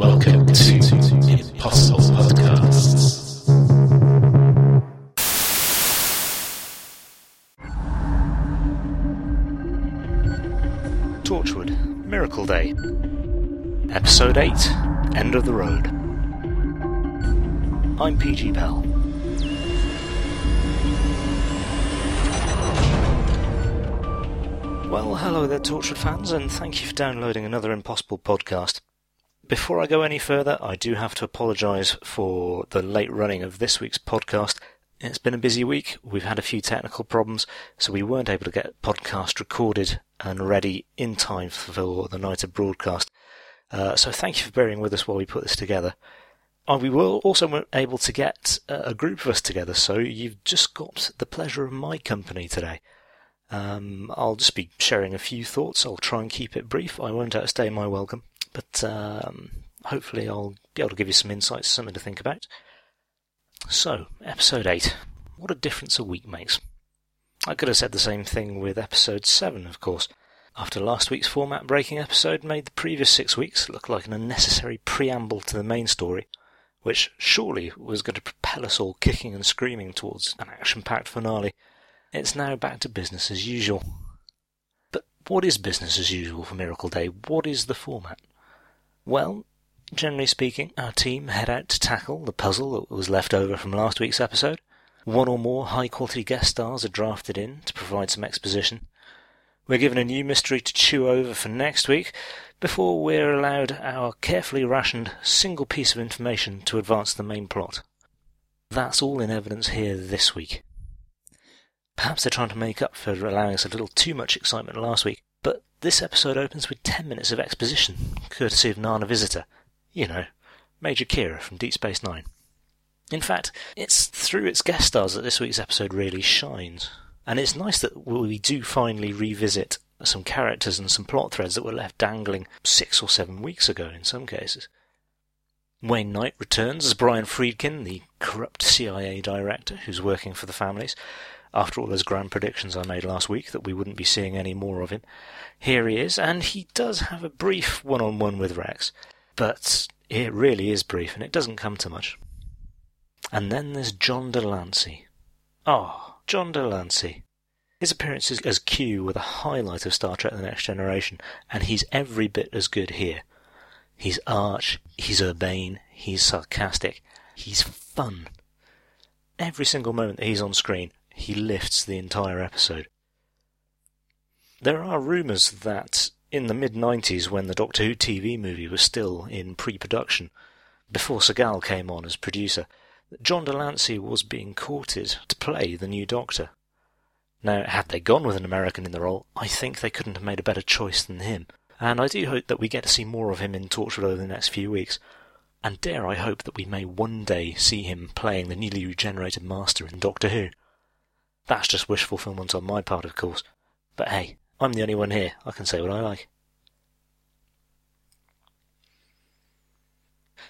Welcome to Impossible Podcasts. Torchwood, Miracle Day. Episode 8 End of the Road. I'm PG Bell. Well, hello there, Torchwood fans, and thank you for downloading another Impossible podcast. Before I go any further, I do have to apologise for the late running of this week's podcast. It's been a busy week. We've had a few technical problems, so we weren't able to get podcast recorded and ready in time for the night of broadcast. Uh, so thank you for bearing with us while we put this together. Uh, we were also able to get a group of us together, so you've just got the pleasure of my company today. Um, I'll just be sharing a few thoughts. I'll try and keep it brief. I won't outstay my welcome, but um, hopefully I'll be able to give you some insights, something to think about. So, episode 8. What a difference a week makes. I could have said the same thing with episode 7, of course. After last week's format breaking episode made the previous six weeks look like an unnecessary preamble to the main story, which surely was going to propel us all kicking and screaming towards an action packed finale. It's now back to business as usual. But what is business as usual for Miracle Day? What is the format? Well, generally speaking, our team head out to tackle the puzzle that was left over from last week's episode. One or more high quality guest stars are drafted in to provide some exposition. We're given a new mystery to chew over for next week before we're allowed our carefully rationed single piece of information to advance the main plot. That's all in evidence here this week. Perhaps they're trying to make up for allowing us a little too much excitement last week, but this episode opens with 10 minutes of exposition, courtesy of Nana Visitor. You know, Major Kira from Deep Space Nine. In fact, it's through its guest stars that this week's episode really shines. And it's nice that we do finally revisit some characters and some plot threads that were left dangling six or seven weeks ago in some cases. Wayne Knight returns as Brian Friedkin, the corrupt CIA director who's working for the families, after all those grand predictions I made last week that we wouldn't be seeing any more of him. Here he is, and he does have a brief one on one with Rex, but it really is brief and it doesn't come to much. And then there's John de Lancie. Oh, ah, John de Lancie. His appearances as Q were the highlight of Star Trek The Next Generation, and he's every bit as good here. He's arch, he's urbane, he's sarcastic, he's fun. Every single moment that he's on screen, he lifts the entire episode. There are rumours that in the mid 90s, when the Doctor Who TV movie was still in pre production, before Segal came on as producer, John de Lancie was being courted to play the new Doctor. Now, had they gone with an American in the role, I think they couldn't have made a better choice than him, and I do hope that we get to see more of him in Torchwood over the next few weeks. And dare I hope that we may one day see him playing the newly regenerated Master in Doctor Who. That's just wish fulfillment on my part, of course. But hey, I'm the only one here. I can say what I like.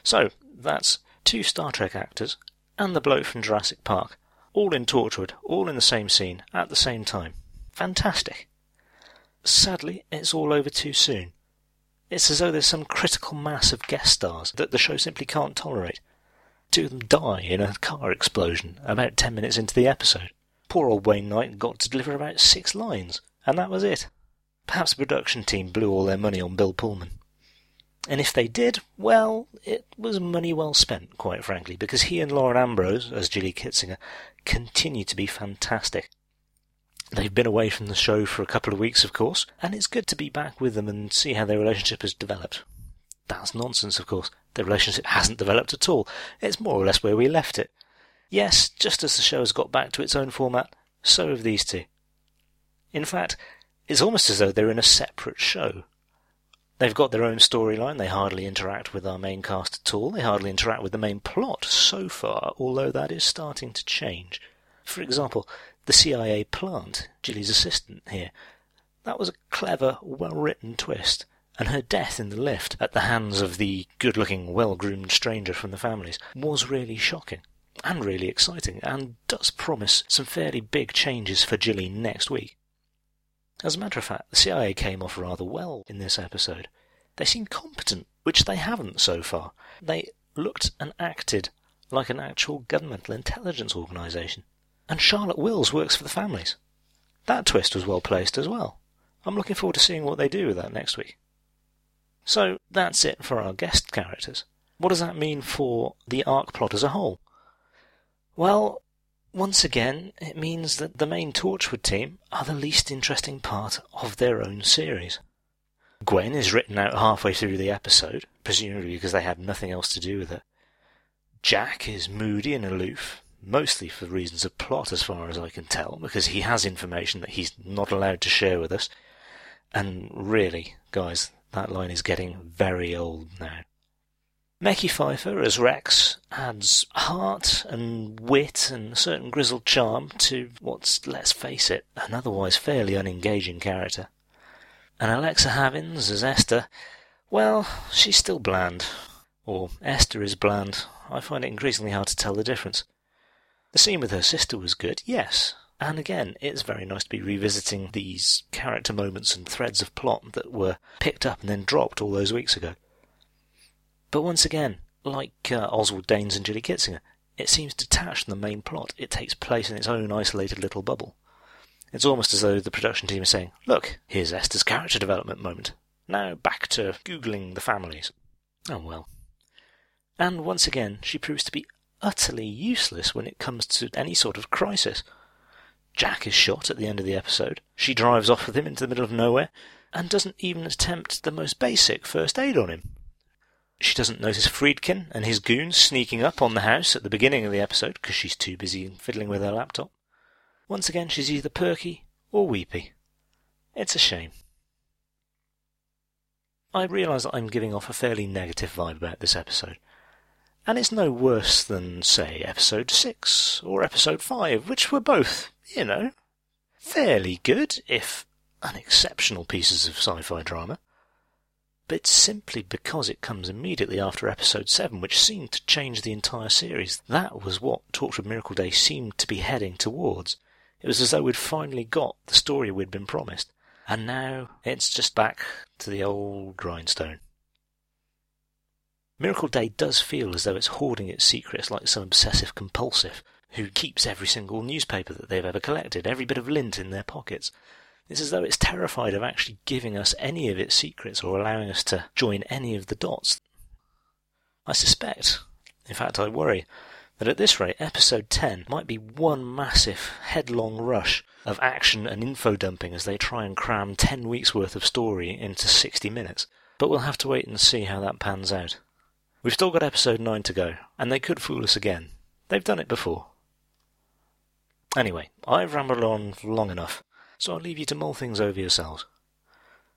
So, that's two Star Trek actors and the bloke from Jurassic Park, all in Torchwood, all in the same scene, at the same time. Fantastic. Sadly, it's all over too soon. It's as though there's some critical mass of guest stars that the show simply can't tolerate. Two of them die in a car explosion about ten minutes into the episode. Poor old Wayne Knight got to deliver about six lines, and that was it. Perhaps the production team blew all their money on Bill Pullman. And if they did, well, it was money well spent, quite frankly, because he and Lauren Ambrose, as Gilly Kitzinger, continue to be fantastic. They've been away from the show for a couple of weeks, of course, and it's good to be back with them and see how their relationship has developed. That's nonsense, of course. Their relationship hasn't developed at all. It's more or less where we left it. Yes, just as the show has got back to its own format, so have these two. In fact, it's almost as though they're in a separate show. They've got their own storyline, they hardly interact with our main cast at all, they hardly interact with the main plot so far, although that is starting to change. For example, the CIA plant, Gilly's assistant here. That was a clever, well written twist, and her death in the lift at the hands of the good looking, well groomed stranger from the families was really shocking and really exciting, and does promise some fairly big changes for Gilly next week. As a matter of fact, the CIA came off rather well in this episode. They seem competent, which they haven't so far. They looked and acted like an actual governmental intelligence organisation. And Charlotte Wills works for the families. That twist was well placed as well. I'm looking forward to seeing what they do with that next week. So that's it for our guest characters. What does that mean for the arc plot as a whole? Well, once again, it means that the main Torchwood team are the least interesting part of their own series. Gwen is written out halfway through the episode, presumably because they had nothing else to do with it. Jack is moody and aloof, mostly for reasons of plot as far as I can tell, because he has information that he's not allowed to share with us. And really, guys, that line is getting very old now. Mekhi Phifer as Rex adds heart and wit and a certain grizzled charm to what's, let's face it, an otherwise fairly unengaging character. And Alexa Havins as Esther, well, she's still bland. Or Esther is bland. I find it increasingly hard to tell the difference. The scene with her sister was good, yes. And again, it's very nice to be revisiting these character moments and threads of plot that were picked up and then dropped all those weeks ago. But once again, like uh, Oswald Danes and Gilly Kitzinger, it seems detached from the main plot. It takes place in its own isolated little bubble. It's almost as though the production team is saying, Look, here's Esther's character development moment. Now back to Googling the families. Oh well. And once again, she proves to be utterly useless when it comes to any sort of crisis. Jack is shot at the end of the episode. She drives off with him into the middle of nowhere and doesn't even attempt the most basic first aid on him. She doesn't notice Friedkin and his goons sneaking up on the house at the beginning of the episode because she's too busy fiddling with her laptop. Once again, she's either perky or weepy. It's a shame. I realise that I'm giving off a fairly negative vibe about this episode. And it's no worse than, say, episode 6 or episode 5, which were both, you know, fairly good, if unexceptional pieces of sci fi drama. But simply because it comes immediately after episode 7, which seemed to change the entire series. That was what Torchwood Miracle Day seemed to be heading towards. It was as though we'd finally got the story we'd been promised. And now it's just back to the old grindstone. Miracle Day does feel as though it's hoarding its secrets like some obsessive compulsive who keeps every single newspaper that they've ever collected, every bit of lint in their pockets. It's as though it's terrified of actually giving us any of its secrets or allowing us to join any of the dots. I suspect, in fact I worry, that at this rate episode 10 might be one massive headlong rush of action and info dumping as they try and cram 10 weeks worth of story into 60 minutes. But we'll have to wait and see how that pans out. We've still got episode 9 to go, and they could fool us again. They've done it before. Anyway, I've rambled on long enough, so I'll leave you to mull things over yourselves.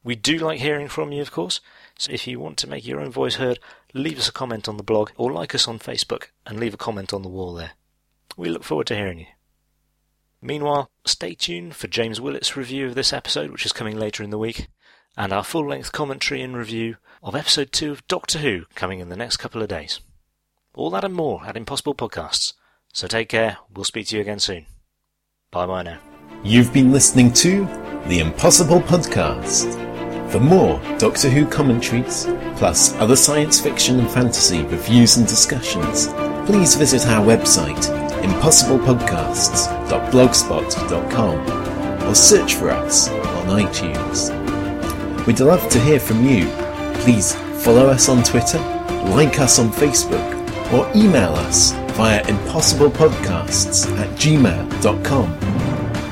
We do like hearing from you, of course, so if you want to make your own voice heard, leave us a comment on the blog or like us on Facebook and leave a comment on the wall there. We look forward to hearing you. Meanwhile, stay tuned for James Willett's review of this episode, which is coming later in the week and our full length commentary and review of episode 2 of Doctor Who coming in the next couple of days. All that and more at Impossible Podcasts. So take care, we'll speak to you again soon. Bye bye now. You've been listening to The Impossible Podcast. For more Doctor Who commentaries, plus other science fiction and fantasy reviews and discussions, please visit our website, impossiblepodcasts.blogspot.com, or search for us on iTunes. We'd love to hear from you. Please follow us on Twitter, like us on Facebook, or email us via impossiblepodcasts at gmail.com.